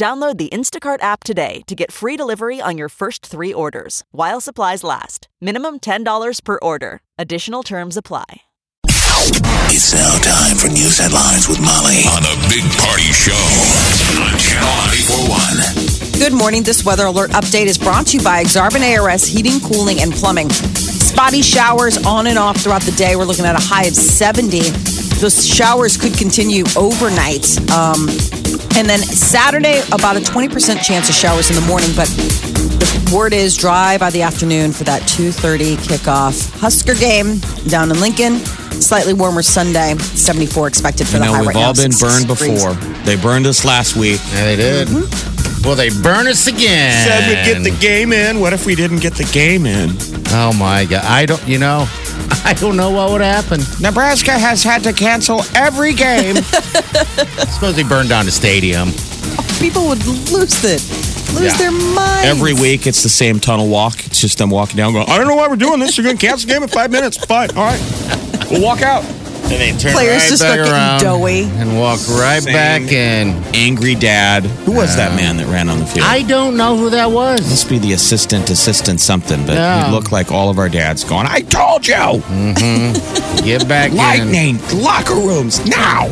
Download the Instacart app today to get free delivery on your first three orders while supplies last. Minimum $10 per order. Additional terms apply. It's now time for news headlines with Molly on a big party show on Channel 941. Good morning. This weather alert update is brought to you by Exarban ARS Heating, Cooling, and Plumbing. Spotty showers on and off throughout the day. We're looking at a high of 70. The showers could continue overnight. Um, and then Saturday, about a 20% chance of showers in the morning, but the word is dry by the afternoon for that 2.30 kickoff. Husker game down in Lincoln. Slightly warmer Sunday. 74 expected for You the know, high we've right all now, been burned degrees. before. They burned us last week. Yeah, they did. Mm-hmm. Will they burn us again? Said we'd get the game in. What if we didn't get the game in? Oh my god! I don't. You know, I don't know what would happen. Nebraska has had to cancel every game. Suppose they burned down the stadium. People would lose it, lose Yeah. their minds. every week, it's the same tunnel walk. It's just them walking down, going, "I don't know why we're doing this. You're going to cancel the game in five minutes. Fine, all right, we'll walk out." And they turn Players right just back start getting around doughy. and walk right Same. back in. Angry dad. Who was that man that ran on the field? I don't know who that was. must be the assistant, assistant something, but No. he looked like all of our dads going, I told you! Mm-hmm. Get back in. Lightning, locker rooms, now!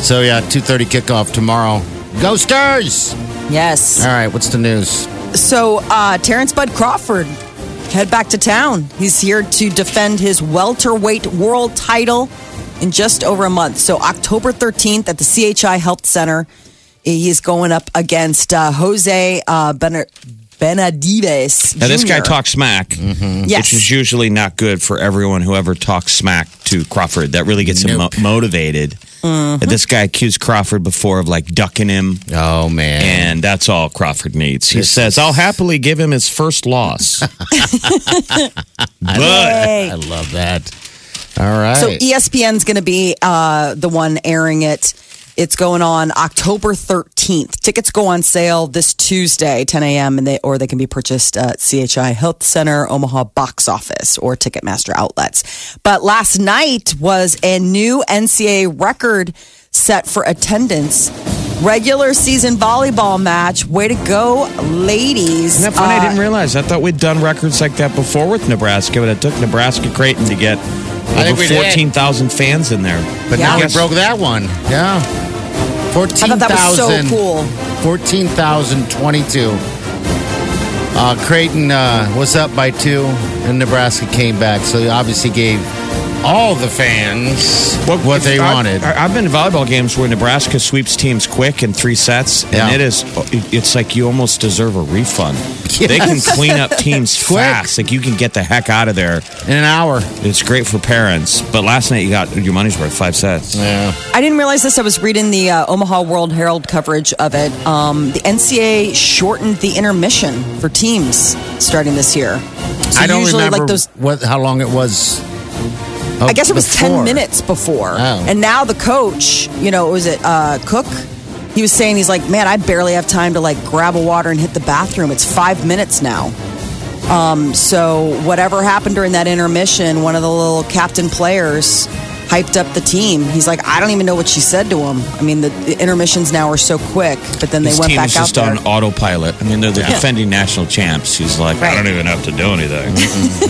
So yeah, two thirty kickoff tomorrow. Ghosters. Yes. All right, what's the news? So, uh, Terence Bud Crawford head back to town. He's here to defend his welterweight world title in just over a month. So, October 13th at the CHI Health Center, he's going up against uh, Jose uh, Bener- Benavidez. Now, this guy talks smack, Mm-hmm. Yes. which is usually not good for everyone who ever talks smack to Crawford. That really gets him mo- motivated. Mm-hmm. This guy accused Crawford before of like ducking him, Oh man. and that's all Crawford needs. He This says, is- I'll happily give him his first loss. but Hey. I love that. All right. So ESPN's going to be uh, the one airing it. It's going on October 13th. Tickets go on sale this Tuesday, 10 a.m., and they or they can be purchased at CHI Health Center, Omaha box office, or Ticketmaster outlets. But last night was a new NCAA record set for attendance. Regular season volleyball match. Way to go, ladies! Isn't that funny? I Uh, didn't realize. I thought we'd done records like that before with Nebraska, but it took Nebraska Creighton to get over we did. 14,000 fans in there. But Yeah. now we broke that one. Yeah. I 14,000. that was so cool. 14,022. Uh, Creighton uh, was up by two, and Nebraska came back. So he obviously gave all the fans what, they I- wanted. I, I've been to volleyball games where Nebraska sweeps teams quick in three sets, and Yeah. it is it's like you almost deserve a refund. They can clean up teams fast. Like you can get the heck out of there. In an hour. It's great for parents. But last night you got your money's worth, five sets. Yeah. I didn't realize this. I was reading the uh, Omaha World Herald coverage of it. Um, the NCAA shortened the intermission for teams starting this year. So I don't usually, remember like those. what how long it was. I guess it was ten minutes before, Oh. and now the coach, you know, was it uh, Cook? He was saying he's like, man, I barely have time to like grab a water and hit the bathroom. It's five minutes now. Um, so whatever happened during that intermission, one of the little captain players hyped up the team. He's like, I don't even know what she said to him. I mean, the, the intermissions now are so quick, but then they This went team back is out just there. on autopilot. I mean, they're the defending national champs. He's like, I don't even have to do anything.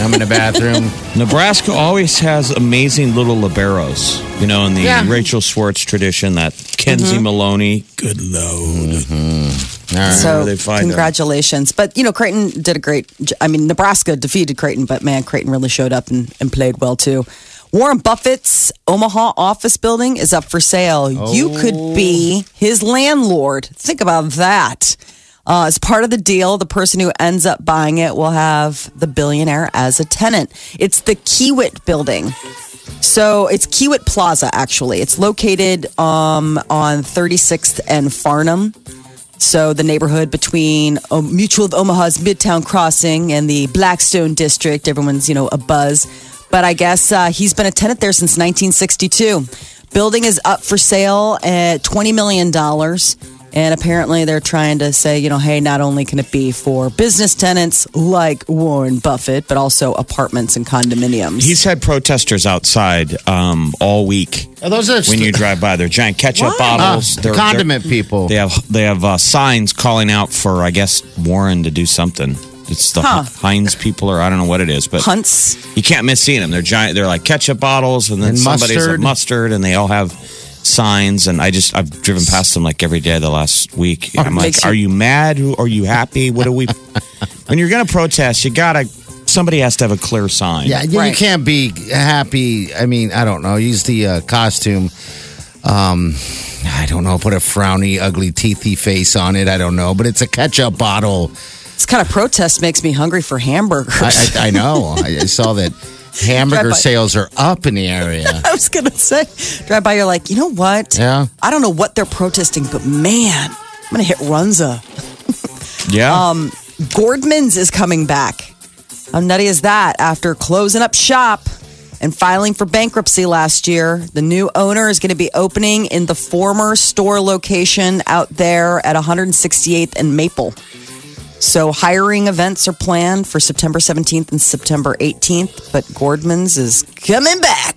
I'm in the bathroom. Nebraska always has amazing little liberos. You know, in the Yeah. Rachel Schwartz tradition, that Kenzie mm-hmm. Maloney, good load. All right. So find them. congratulations. But, you know, Creighton did a great, I mean, Nebraska defeated Creighton, but man, Creighton really showed up and, and played well too. Warren Buffett's Omaha office building is up for sale. You could be his landlord. Think about that. Uh, as part of the deal, the person who ends up buying it will have the billionaire as a tenant. It's the Kiewit building. So it's Kiewit Plaza, actually. It's located um, on 36th and Farnam. So the neighborhood between uh, Mutual of Omaha's Midtown Crossing and the Blackstone District, everyone's you know a buzz. But I guess uh, he's been a tenant there since 1962. Building is up for sale at 20 million dollars. And apparently, they're trying to say, you know, hey, not only can it be for business tenants like Warren Buffett, but also apartments and condominiums. He's had protesters outside um, all week. Are those are when you drive by, they're giant ketchup Why? bottles. Uh, They're- condiment they're- people. They have they have uh, signs calling out for, I guess, Warren to do something. It's the Huh. Heinz people, or I don't know what it is, but Hunts. you can't miss seeing them. They're giant. They're like ketchup bottles, and then And somebody's mustard. a mustard, and they all have signs. And I just I've driven past them like every day the last week. And I'm like, you- are you mad? Are you happy? What are we? when you're gonna protest, you gotta. Somebody has to have a clear sign. Yeah, you, Right. you can't be happy. I mean, I don't know. Use the uh, costume. Um, I don't know. Put a frowny, ugly, teethy face on it. I don't know, but it's a ketchup bottle. This kind of protest makes me hungry for hamburgers. I, I, I know. I, I saw that hamburger sales are up in the area. I was gonna say, drive by, you're like, you know what? Yeah. I don't know what they're protesting, but man, I'm gonna hit Runza. yeah. Um, Gordmans is coming back. How nutty is that? After closing up shop and filing for bankruptcy last year, the new owner is going to be opening in the former store location out there at 168th and Maple. So hiring events are planned for September 17th and September 18th, but Gordmans is coming back.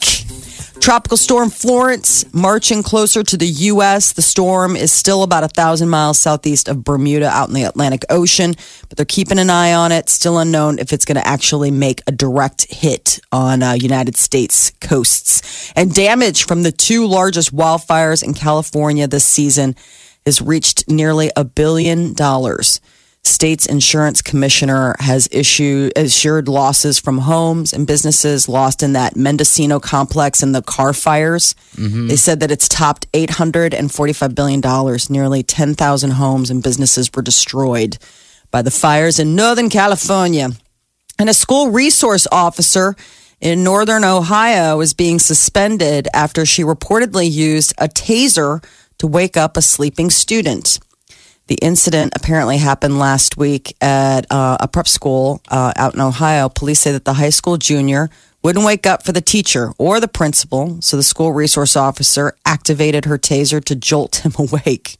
Tropical storm Florence marching closer to the U.S. The storm is still about a thousand miles southeast of Bermuda out in the Atlantic Ocean, but they're keeping an eye on it. Still unknown if it's going to actually make a direct hit on uh, United States coasts. And damage from the two largest wildfires in California this season has reached nearly a billion dollars state's insurance commissioner has issued assured losses from homes and businesses lost in that Mendocino complex and the Carr fires. Mm-hmm. They said that it's topped 845 billion dollars. Nearly 10,000 homes and businesses were destroyed by the fires in Northern California. And a school resource officer in Northern Ohio is being suspended after she reportedly used a taser to wake up a sleeping student. The incident apparently happened last week at uh, a prep school uh, out in Ohio. Police say that the high school junior wouldn't wake up for the teacher or the principal, so the school resource officer activated her taser to jolt him awake.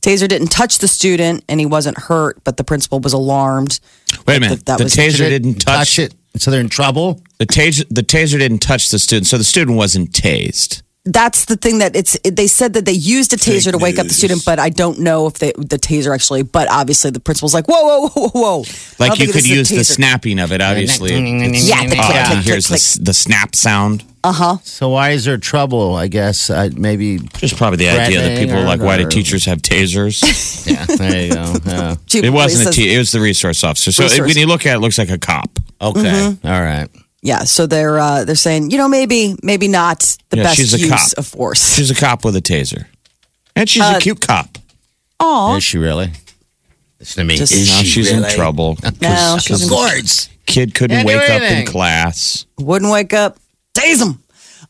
Taser didn't touch the student and he wasn't hurt, but the principal was alarmed. Wait a minute. that the was- taser didn't touch, it, so they're in trouble. The taser. The taser didn't touch the student, so the student wasn't tased. That's the thing that it's. They said that they used a taser to wake up the student, but I don't know if they, the taser actually. But obviously, the principal's like, "Whoa, whoa, whoa, whoa!" I Like don't you think could this is a use the taser. snapping of it. Obviously, It's- Yeah, the click, uh, click, here's click, the, the snap sound. Uh-huh So why is there trouble? I guess uh, maybe. Just probably the idea that people are like, why do teachers have tasers? Yeah, there you go. Yeah. Chief it wasn't a police t- it was the resource officer. So Resource. when you look at it, it looks like a cop. Okay. Mm-hmm. All right. Yeah, so they're uh, they're saying, you know, maybe maybe not the Yeah, best she's a use cop. of force. She's a cop with a taser, and she's Uh, a cute cop. Oh, Is she really? Listen to me. Just- Is Now she she's in really? trouble. No, she's Of in- course. Kid couldn't Can't do wake up in anything. class. wouldn't wake up, tase them.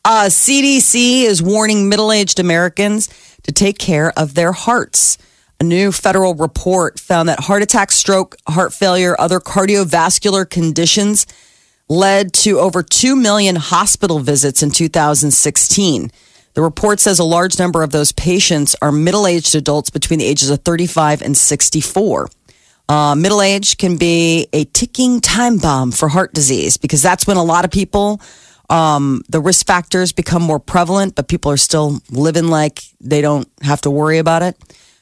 Uh, CDC is warning middle-aged Americans to take care of their hearts. A new federal report found that heart attack, stroke, heart failure, other cardiovascular conditions led to over 2 million hospital visits in 2016. The report says a large number of those patients are middle aged adults between the ages of 35 and 64. Uh, middle age can be a ticking time bomb for heart disease because that's when a lot of people, um, the risk factors become more prevalent, but people are still living like they don't have to worry about it.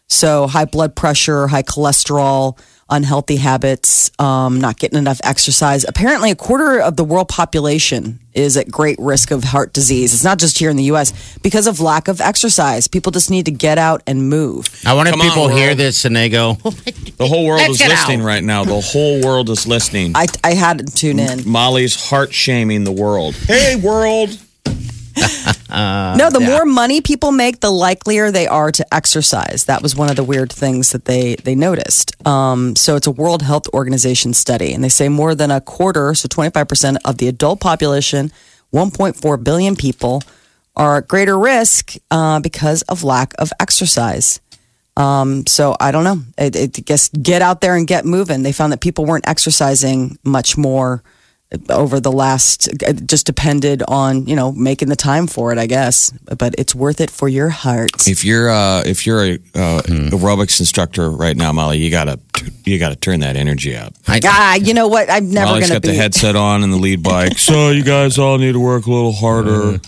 So, high blood pressure, high cholesterol, unhealthy habits, um, not getting enough exercise. Apparently, a quarter of the world population is at great risk of heart disease. It's not just here in the US because of lack of exercise. People just need to get out and move. I wonder if Come on, people hear this and they go, The whole world Let's is listening out. right now. The whole world is listening. I, I had to tune in. Molly's heart shaming the world. Hey, world. No, the more money people make, the likelier they are to exercise. That was one of the weird things that they they noticed. Um, so it's a World Health Organization study, and they say more than a quarter, so twenty five percent of the adult population, one point four billion people, are at greater risk uh, because of lack of exercise. Um, so I don't know. I, I guess get out there and get moving. They found that people weren't exercising much more over the last. It just depended on you know making the time for it, I guess. But it's worth it for your heart. If you're uh, if you're a uh, aerobics instructor right now, Molly, you gotta you gotta turn that energy up. I, Ah, you know what? I'm never Molly's gonna got be. the headset on and the lead bike. so you guys all need to work a little harder.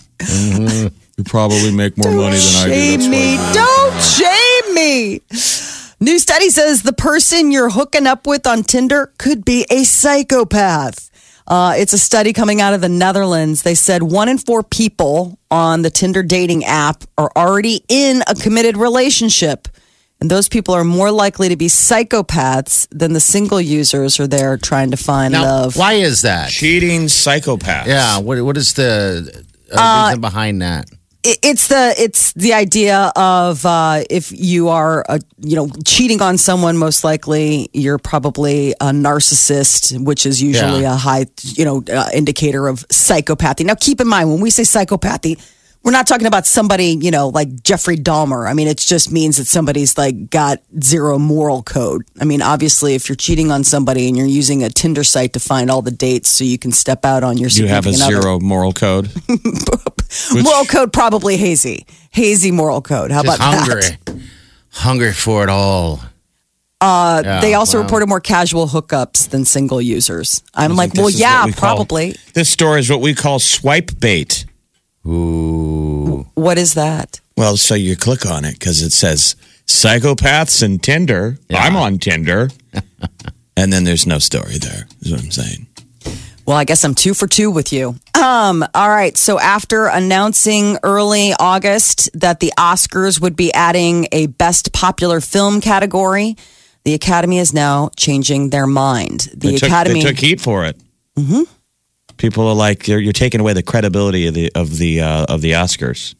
You probably make more money than I do. shame That's me. why. Don't shame me. New study says the person you're hooking up with on Tinder could be a psychopath. Uh, it's a study coming out of the Netherlands. They said one in four people on the Tinder dating app are already in a committed relationship. And those people are more likely to be psychopaths than the single users who are there trying to find now, love. why is that? Cheating psychopaths. Yeah, what what is the uh, reason behind that? It- it's the it's the idea of uh, if you are uh, you know cheating on someone, most likely you're probably a narcissist, which is usually Yeah. a high you know uh, indicator of psychopathy. Now, keep in mind when we say psychopathy. We're not talking about somebody, you know, like Jeffrey Dahmer. I mean, it just means that somebody's like got zero moral code. I mean, obviously, if you're cheating on somebody and you're using a Tinder site to find all the dates so you can step out on your You have a significant other. zero moral code. moral code probably hazy hazy moral code how about hungry, that hungry for it all. uh, Yeah, they also wow. reported more casual hookups than single users i'm like This well yeah we call- probably this store is what we call swipe bait. Ooh, what is that Well, so you click on it because it says psychopaths and Tinder. Yeah. I'm on Tinder. and then there's no story there, is what I'm saying. well i guess i'm two for two with you um all right so after announcing early august that the oscars would be adding a best popular film category the academy is now changing their mind the they, took, academy they took heat for it. Mm-hmm. People are like, you're, you're taking away the credibility of the of the uh, of the Oscars.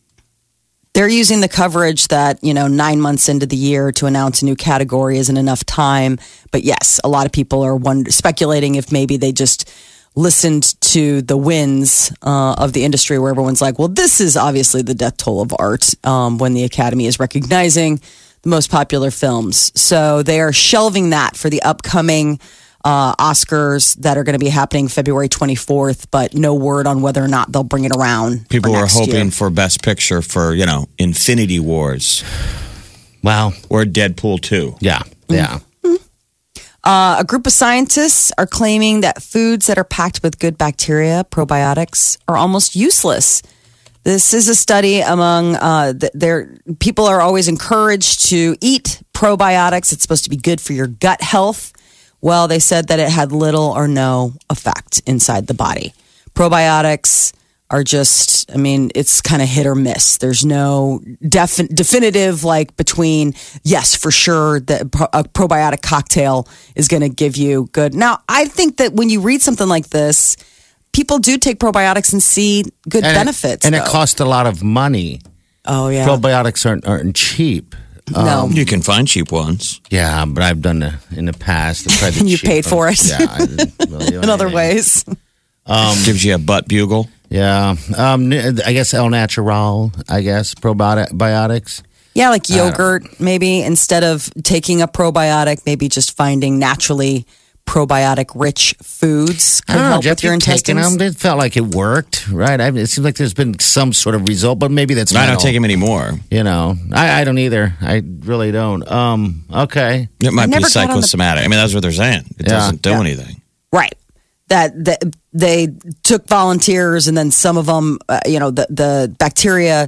they're using the coverage that you know nine months into the year to announce a new category isn't enough time but yes a lot of people are wonder, speculating if maybe they just listened to the wins uh, of the industry where everyone's like well this is obviously the death toll of art um, when the academy is recognizing the most popular films so they are shelving that for the upcoming uh, Oscars that are going to be happening February 24th, but no word on whether or not they'll bring it around. People are hoping year. for Best Picture for you know Infinity Wars wow, or Deadpool two. yeah, yeah. Uh, a group of scientists are claiming that foods that are packed with good bacteria, probiotics, are almost useless. This is a study among uh, th- their people are always encouraged to eat probiotics. It's supposed to be good for your gut health. Well, they said that it had little or no effect inside the body. Probiotics are just, I mean, it's kind of hit or miss. There's no defi- definitive like between, yes, for sure, that pro- a probiotic cocktail is going to give you good. Now, I think that when you read something like this, people do take probiotics and see good And it- benefits. and it costs a lot of money. Oh, yeah. Probiotics aren't aren't cheap. No. Um, you can find cheap ones. Yeah, but I've done it in the past. I've the And you cheap paid for it. Yeah, I really in other anything. ways. Um, Gives you a butt bugle. Yeah, um, uh, I guess El Natural. I guess probiotics. Yeah, like yogurt, maybe instead of taking a probiotic, maybe just finding naturally probiotic rich foods I can don't know. help Jeff, with your you've intestines. them. It felt like it worked, right? I, it seems like there's been some sort of result, but maybe that's not. I don't mental. take them anymore. You know, I, I don't either. I really don't. Um, okay. It might be never got on the- psychosomatic. I mean, that's what they're saying. It Yeah. doesn't do Yeah. anything. Right. That, that they took volunteers and then some of them, uh, you know, the, the bacteria,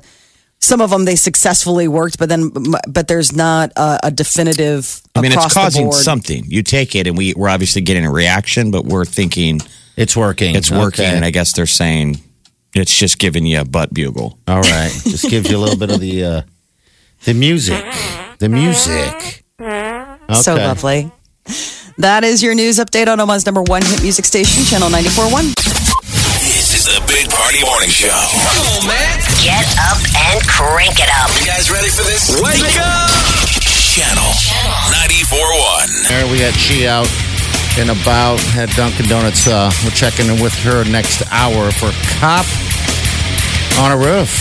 some of them they successfully worked, but then, but there's not a, a definitive. I mean, it's causing something. You take it, and we we're obviously getting a reaction, but we're thinking It's working. it's working, Okay. and I guess they're saying it's just giving you a butt bugle. All right. Just gives you a little bit of the uh, the music. The music. Okay. So lovely. That is your news update on Omaha's number one hit music station, Channel 94.1. This is the Big Party Morning Show. Come on, man. Get up and crank it up. You guys ready for this? Wake up! Channel 94.1. There we got she out and about at Dunkin' Donuts. Uh, we're checking in with her next hour for cop on a roof.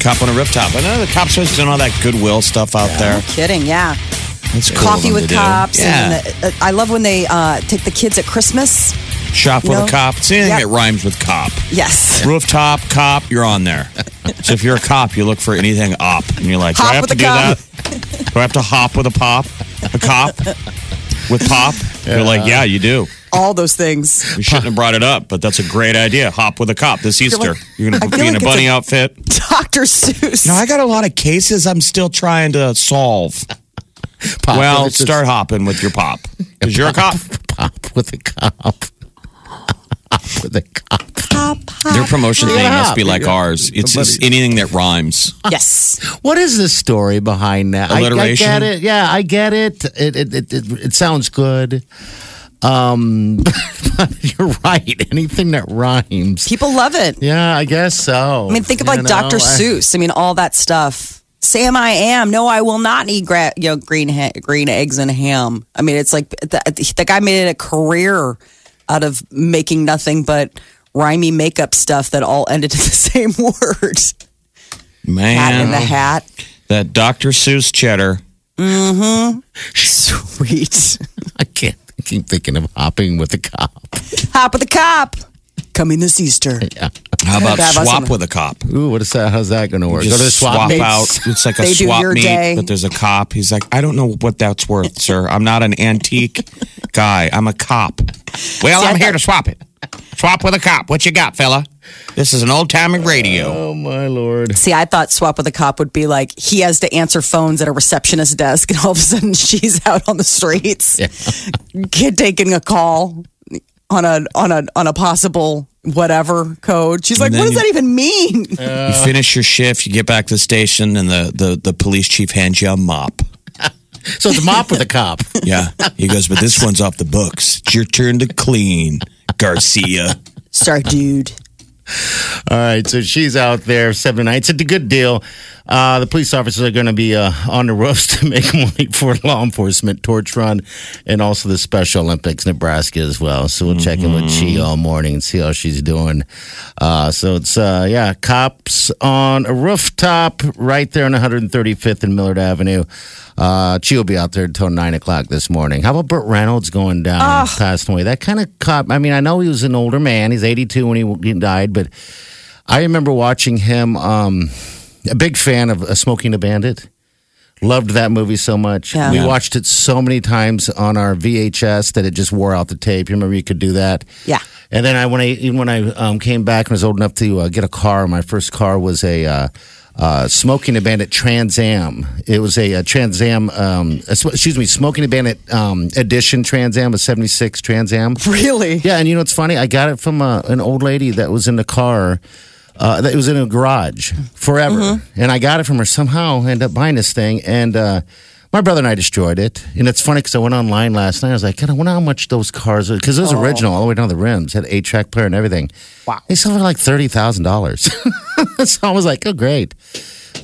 Cop on a rooftop. I know the cops are doing all that goodwill stuff out there. Kidding, yeah. It's cool Coffee with to do. cops. Yeah. And the, uh, I love when they uh, take the kids at Christmas. Shop with know? a cop. It's anything Yep. that rhymes with cop. Yes. Rooftop, cop, you're on there. So if you're a cop, you look for anything up. And you're like, do I have to do cop. that? Do I have to hop with a pop? A cop? With pop? You're like, yeah, you do. All those things. We shouldn't have brought it up, but that's a great idea. Hop with a cop this Easter. like- You're going to feel be in like a bunny a- outfit. Dr. Seuss. No, I got a lot of cases I'm still trying to solve. Pop well, with start hopping with your pop. Because you're a cop. pop with a cop. Pop with a cop. Pop, pop. Their promotion You thing gotta must be like You ours. It's Somebody- just anything that rhymes. Yes. What is the story behind that? I- I, Alliteration? get it. Yeah, I get it. It it it, it, it sounds good. Um, you're right. Anything that rhymes. People love it. Yeah, I guess so. I mean, think of You like Dr. know, I- Seuss. I mean, all that stuff. Sam, I am. No, I will not eat gra- you know, green ha- green eggs and ham. I mean, it's like the, the guy made it a career out of making nothing but rhymey makeup stuff that all ended in the same word. Man. Hat in the hat. that Dr. Seuss cheddar. Mm-hmm. Sweet. I can't keep thinking of hopping with a cop. Hop with the cop. Coming this Easter. Yeah. How about That wasn't- swap with a cop? Ooh, what is that? How's that going to work? Just Go to the swap, meets? out. It's like a They do swap your meet, day. but there's a cop. He's like, I don't know what that's worth, sir. I'm not an antique guy. I'm a cop. Well, See, I I'm here to swap it. Swap with a cop. What you got, fella? This is an old timing radio. Oh my lord! See, I thought swap with a cop would be like he has to answer phones at a receptionist desk, and all of a sudden she's out on the streets, kid taking a call on a on a on a possible whatever code. She's like, "What then does that even mean?" you finish your shift, you get back to the station, and the, the, the police chief hands you a mop. So it's a mop with a cop. Yeah. He goes, but this one's off the books. It's your turn to clean, Garcia. Sorry, dude. All right, so she's out there seven nights. It's a good deal. Uh, the police officers are going to be uh, on the roofs to make money for law enforcement, torch run, and also the Special Olympics, Nebraska as well. So we'll check in with Chi all morning and see how she's doing. Uh, so it's uh, yeah, cops on a rooftop right there on 135th and Millard Avenue. Uh, Chi will be out there until nine o'clock this morning. How about Burt Reynolds going down, passed away? That kind of cop. I mean, I know he was an older man. He's 82 when he, he died, but I remember watching him. Um, a big fan of uh, Smokey and the Bandit. Loved that movie so much. Yeah. We Yeah. watched it so many times on our VHS that it just wore out the tape. You remember you could do that. Yeah. And then I when I even when I um, came back and was old enough to uh, get a car, my first car was a. Uh, uh, Smokey and the Bandit Trans Am. It was a, a Trans Am, um, a sm- excuse me, Smokey and the Bandit um, edition Trans Am, a 76 Trans Am. Really? Yeah, and you know what's funny? I got it from uh, an old lady that was in the car. Uh, it was in a garage forever, and I got it from her somehow. Ended up buying this thing, and uh, my brother and I destroyed it. And it's funny because I went online last night. I was like, I wonder how much those cars are because it was original all the way down to the rims, had eight track player and everything. Wow, they sold for like thirty thousand dollars. so I was like, oh great.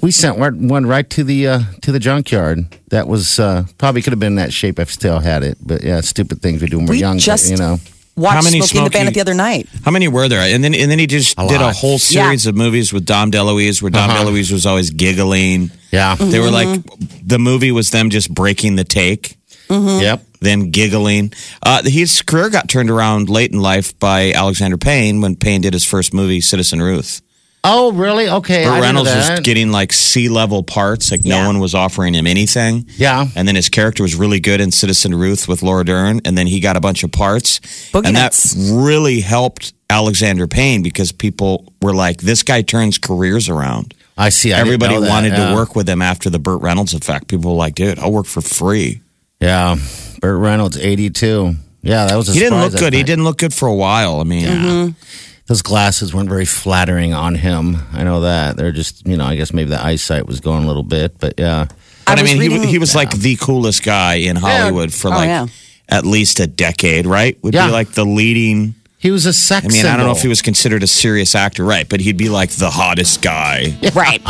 We sent one right to the uh, to the junkyard. That was uh, probably could have been in that shape. if I still had it, but yeah, stupid things we do when we're We young. but, just you know. Watched How many Smoking the Smokey- Bandit the other night. How many were there? And then and then he just A did a whole series Yeah. of movies with Dom DeLuise where Dom Uh-huh. DeLuise was always giggling. Yeah. They were like Mm-hmm. the movie was them just breaking the take. Yep. Then giggling. Uh, his career got turned around late in life by Alexander Payne when Payne did his first movie, Citizen Ruth. Oh, really? Okay. I Burt didn't Reynolds know was getting like C level parts, like Yeah. no one was offering him anything. Yeah. And then his character was really good in Citizen Ruth with Laura Dern, and then he got a bunch of parts. Boogie and Nights. that really helped Alexander Payne because people were like, this guy turns careers around. I see. I didn't Everybody know that, wanted yeah. to work with him after the Burt Reynolds effect. People were like, dude, I'll work for free. Yeah. Burt Reynolds, 82. Yeah, that was a He didn't look good. I He didn't look good for a while. I mean, Mm-hmm. Those glasses weren't very flattering on him. I know that. They're just, you know, I guess maybe the eyesight was going a little bit, but yeah. But I, was mean, he, reading- he was like the coolest guy in Hollywood for Oh, like yeah. at least a decade, right? Would Yeah. be like the leading He was a sex I mean, I don't know if he was considered a serious actor, right? But he'd be like the hottest guy. Right.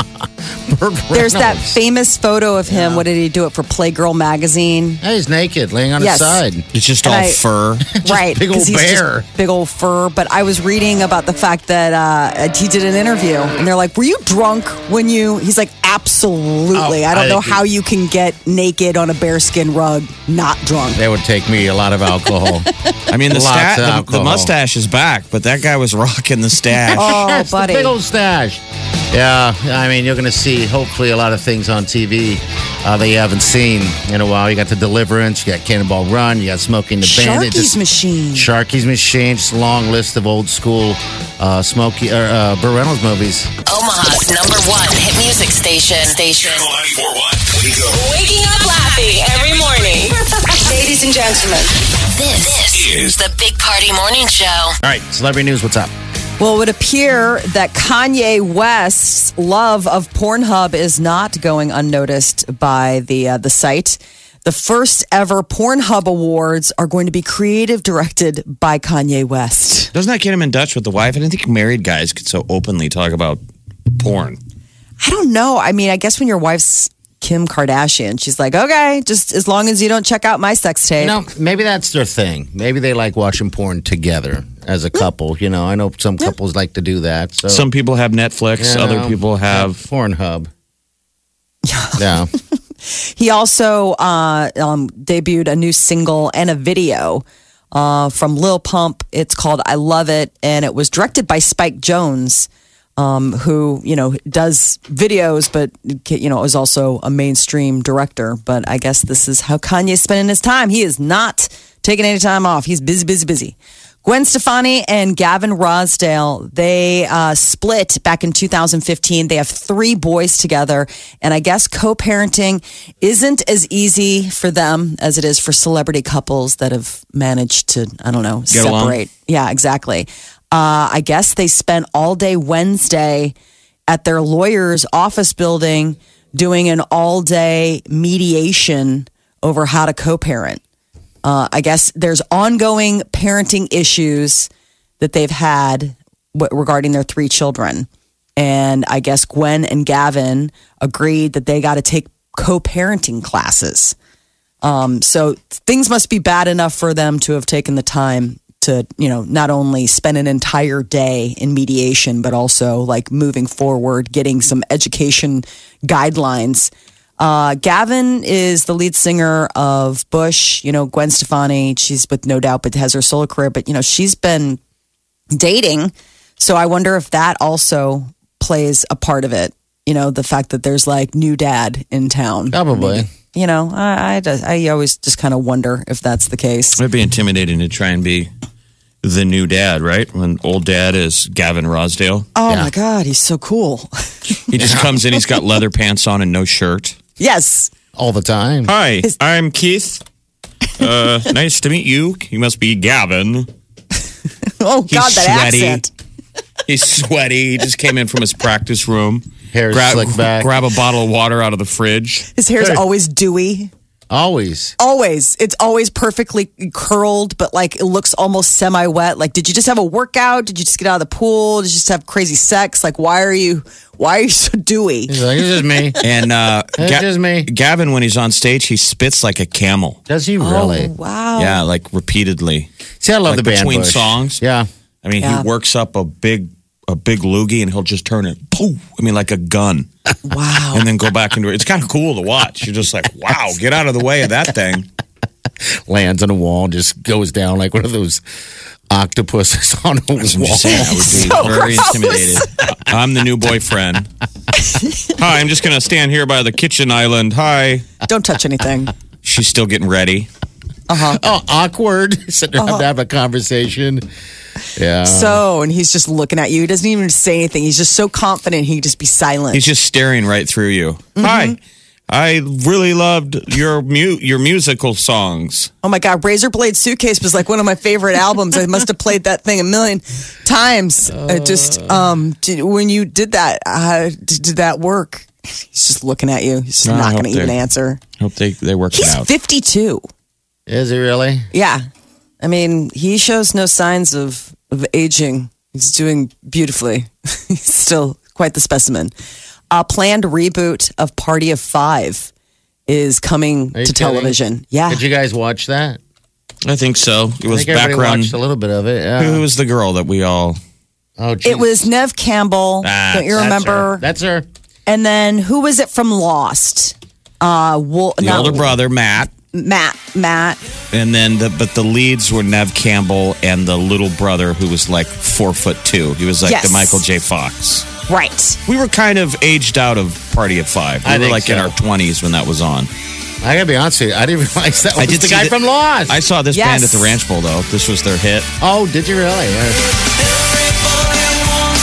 There's that famous photo of him. What did he do it for Playgirl magazine? Hey, he's naked, laying on Yes. his side. It's just And all I- fur. right. big 'cause old he's just bear. Big old fur. But I was reading about the fact that uh, he did an interview and they're like, Were you drunk when you. He's like, Absolutely. Oh, I don't I know think- how you can get naked on a bearskin rug not drunk. That would take me a lot of alcohol. I mean, the, Lots sta- of the, the alcohol. mustache is back, but that guy was rocking the stash. Oh, That's the buddy. big old stash. Yeah, I mean, you're going to see hopefully a lot of things on TV uh, that you haven't seen in a while. You got the Deliverance, you got Cannonball Run, you got Smokey and the Bandit. Sharky's Machine. Sharky's Machine, just a long list of old school uh, Smokey or uh, Burt Reynolds movies. Omaha's number one hit music station. Station. Channel 941. Wake up. Waking up laughing every morning. Ladies and gentlemen, This, is the Big Party Morning Show. All right, celebrity news, what's up? Well, it would appear that Kanye West's love of Pornhub is not going unnoticed by the uh, the site. The first ever Pornhub Awards are going to be creative directed by Kanye West. Doesn't that get him in touch with the wife? I didn't think married guys could so openly talk about porn. I don't know. I mean, I guess when your wife's Kim Kardashian, she's like, okay, just as long as you don't check out my sex tape. You know, maybe that's their thing. Maybe they like watching porn together as a couple. You know, I know some couples like to do that. So Some people have Netflix, you other know, people have. Pornhub. Yeah. He also uh, um, debuted a new single and a video uh, from Lil Pump. It's called "I Love It," and it was directed by Spike Jonze, um, who you know does videos, but you know is also a mainstream director. But I guess this is how Kanye's spending his time. He is not taking any time off. He's busy, busy, busy. Gwen Stefani and Gavin Rossdale, they uh, split back in 2015. They have three boys together. And I guess co parenting isn't as easy for them as it is for celebrity couples that have managed to, I don't know, Get along? separate. Yeah, exactly. Uh, I guess they spent all day Wednesday at their lawyer's office building doing an all day mediation over how to co parent. Uh, I guess there's ongoing parenting issues that they've had w- regarding their three children. And I guess Gwen and Gavin agreed that they got to take co parenting classes. Um, so things must be bad enough for them to have taken the time to, you know, not only spend an entire day in mediation, but also like moving forward, getting some education guidelines. Uh, Gavin is the lead singer of Bush. You know, Gwen Stefani, she's with No Doubt, but has her solo career. But, you know, she's been dating. So I wonder if that also plays a part of it. You know, the fact that there's like new dad in town. Probably. You know, I, I, just- I always just kind of wonder if that's the case. It'd be intimidating to try and be the new dad, right? When old dad is Gavin Rossdale. Oh Yeah. my God, he's so cool. He just comes in, he's got leather pants on and no shirt. yes. All the time. Hi, I'm Keith. Uh, nice to meet you. You must be Gavin. Oh He's God, that sweaty. accent. He's sweaty. He just came in from his practice room. Hair grab, slicked back. grab a bottle of water out of the fridge. His hair's always dewy. Always. Always. It's always perfectly curled, but like it looks almost semi wet. Like, did you just have a workout? Did you just get out of the pool? Did you just have crazy sex? Like, why are you, why are you so dewy? He's like, it's just me. And uh, It's just me. Gavin, when he's on stage, he spits like a camel. Does he really? Oh, wow. Yeah, like repeatedly. See, I love Like the band between Bush. songs? Yeah. I mean, Yeah. he works up a big a big loogie and he'll just turn it, poof, I mean, like a gun, Wow. and then go back into it. It's kind of cool to watch. You're just like, wow, get out of the way of that thing. Lands on a wall, and just goes down like one of those octopuses on a I'm wall. just saying, I would be So very gross. intimidated. I'm the new boyfriend. Hi, I'm just going to stand here by the kitchen island. Hi. Don't touch anything. She's still getting ready. Oh, awkward. Sitting there having to have a conversation. Yeah. So, and he's just looking at you. He doesn't even say anything. He's just so confident he can just be silent. He's just staring right through you. Hi. I really loved your mu- your musical songs. oh my God, Razorblade Suitcase was like one of my favorite albums. I must have played that thing a million times. I just, um, did, when you did that, uh, did, did that work? He's just looking at you. He's No, not going to even answer. Hope they they work He's it out. 52. Is he really? Yeah. I mean, he shows no signs of of aging. He's doing beautifully. He's still quite the specimen. A planned reboot of Party of Five is coming Are you to kidding? television. Yeah. Did you guys watch that? I think so. It I was think everybody background. watched a little bit of it. Yeah. Who was the girl that we all? Oh, geez. It was Neve Campbell. Ah, Don't you That's remember? her. That's her. And then who was it from Lost? Uh, Wol- The not older brother, Matt, Matt. Matt. and then the but the leads were Neve Campbell and the little brother who was like four foot two. He was like Yes. the Michael J. Fox. Right. We were kind of aged out of Party of Five. We I were think like in our twenties when that was on. I gotta be honest with you. I didn't realize that was I did the guy that- from Lost. I saw this Yes. band at the Ranch Bowl though. This was their hit. oh, did you really? Yeah.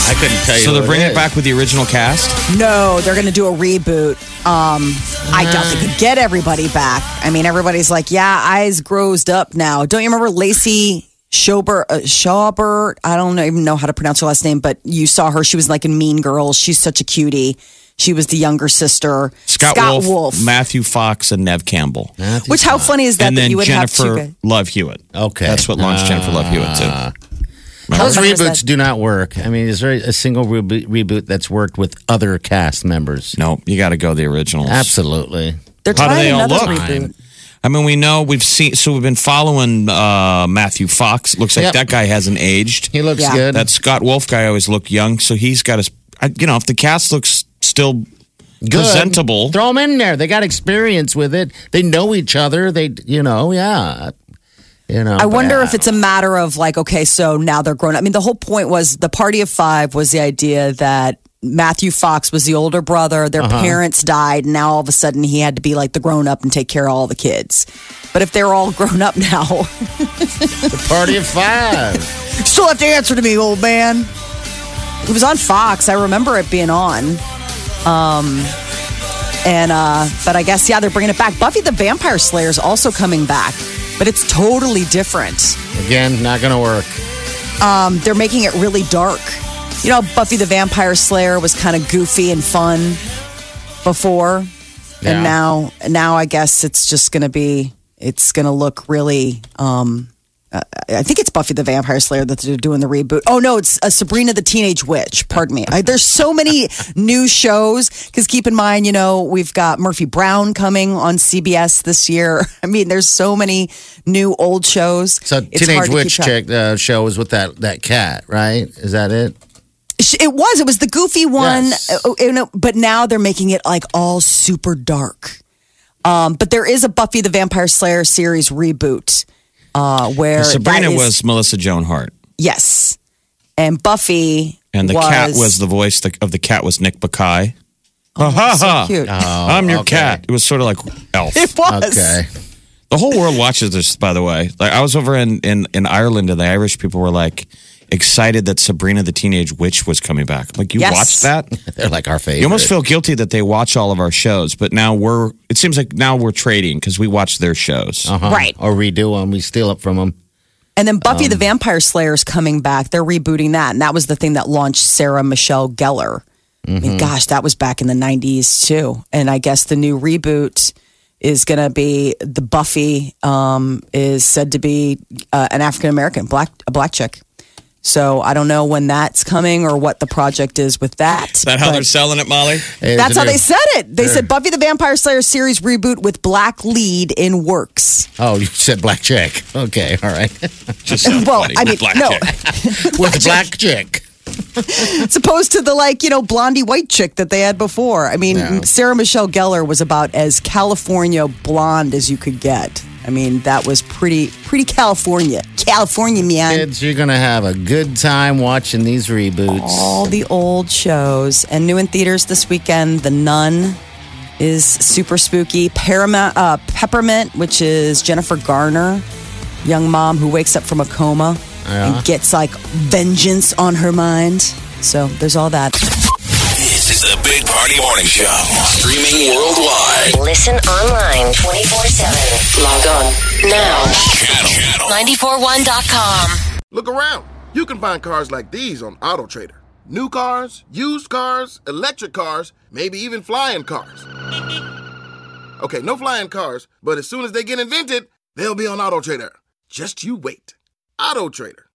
I couldn't tell you. So they're bringing is. it back with the original cast. No, they're going to do a reboot. Um, I doubt they could get everybody back. I mean, everybody's like, yeah, eyes grossed up now. Don't you remember Lacey Chabert? Uh, Chabert? I don't even know how to pronounce her last name, but you saw her. She was like in Mean Girls. She's such a cutie. She was the younger sister. Scott, Wolf, Matthew Fox, and Neve Campbell. Matthew Which how funny is that? and that then you would have two Jennifer? Love Hewitt. Okay. That's what launched Jennifer Love Hewitt too. Those reboots that? do not work. I mean, is there a single reboot, reboot that's worked with other cast members? No, you got to go the originals. Absolutely. They're How do trying they all another look? reboot. I mean, we know we've seen. So we've been following uh, Matthew Fox. Looks like Yep. that guy hasn't aged. He looks Yeah. good. That Scott Wolf guy always looked young, so he's got his. I- You know, if the cast looks still good. presentable, Throw them in there. They got experience with it. They know each other. They, you know, yeah. You know. I wonder if it's a matter of like, okay, so now they're grown up. I mean, the whole point was the party of five was the idea that Matthew Fox was the older brother. Their Uh-huh. parents died. And now all of a sudden he had to be like the grown up and take care of all the kids. But if they're all grown up now, the party of five. still have to answer to me, old man. It was on Fox. I remember it being on. Um, and uh, but I guess yeah, they're bringing it back. Buffy the Vampire Slayer is also coming back, but it's totally different. Again, not going to work. um, they're making it really dark. You know, Buffy the Vampire Slayer was kind of goofy and fun before, Yeah. and now, now I guess it's just going to be, it's going to look really. Um, uh, I think it's Buffy the Vampire Slayer that they're doing the reboot. Oh no, it's uh, Sabrina the Teenage Witch. Pardon me. I, there's so many new shows because keep in mind, you know, we've got Murphy Brown coming on CBS this year. I mean, there's so many new old shows. So, It's Teenage Witch chick uh, show was with that that cat, right? Is that it? It was. It was the goofy one, Yes. uh, but now they're making it like all super dark. Um, but there is a Buffy the Vampire Slayer series reboot uh, where Sabrina that is- was Melissa Joan Hart, yes, and Buffy and the was, cat was the voice of the cat was Nick Bakay. ha ha so ha! cute. I'm your okay. cat. It was sort of like Elf. It was. Okay. The whole world watches this, by the way. Like I was over in, in, in Ireland, and the Irish people were like excited that Sabrina the Teenage Witch was coming back. Like you Yes. watched that? They're like our favorite. You almost feel guilty that they watch all of our shows, but now we're. It seems like now we're trading because we watch their shows. Uh-huh. Right. Or redo them. We steal it from them. And then Buffy Um, the Vampire Slayer is coming back. They're rebooting that, and that was the thing that launched Sarah Michelle Gellar. Mm-hmm. mean, gosh, that was back in the '90s too. And I guess the new reboot is going to be the Buffy um, is said to be uh, an African American black a black chick. So I don't know when that's coming or what the project is with that. Is that how they're selling it, Molly? Hey, That's how there- they said it. They said Buffy the Vampire Slayer series reboot with black lead in works. Oh, you said black chick. Okay, all right. Just Well, funny. I mean, Black no. chick. With black chick. as opposed to the like you know blondie white chick that they had before. I mean, Yeah. Sarah Michelle Gellar was about as California blonde as you could get. I mean, that was pretty pretty California, California man. Kids, you're going to have a good time watching these reboots. All the old shows and new in theaters this weekend. The Nun is super spooky. Paramount, uh, Peppermint, which is Jennifer Garner, young mom who wakes up from a coma and gets like vengeance on her mind. So there's all that. Party Morning Show. Streaming worldwide. Listen online 24 7. Log on now. Channel. Channel. 941.com. Look around. You can find cars like these on AutoTrader. New cars, used cars, electric cars, maybe even flying cars. Okay, no flying cars, but as soon as they get invented, they'll be on AutoTrader. Just you wait. AutoTrader.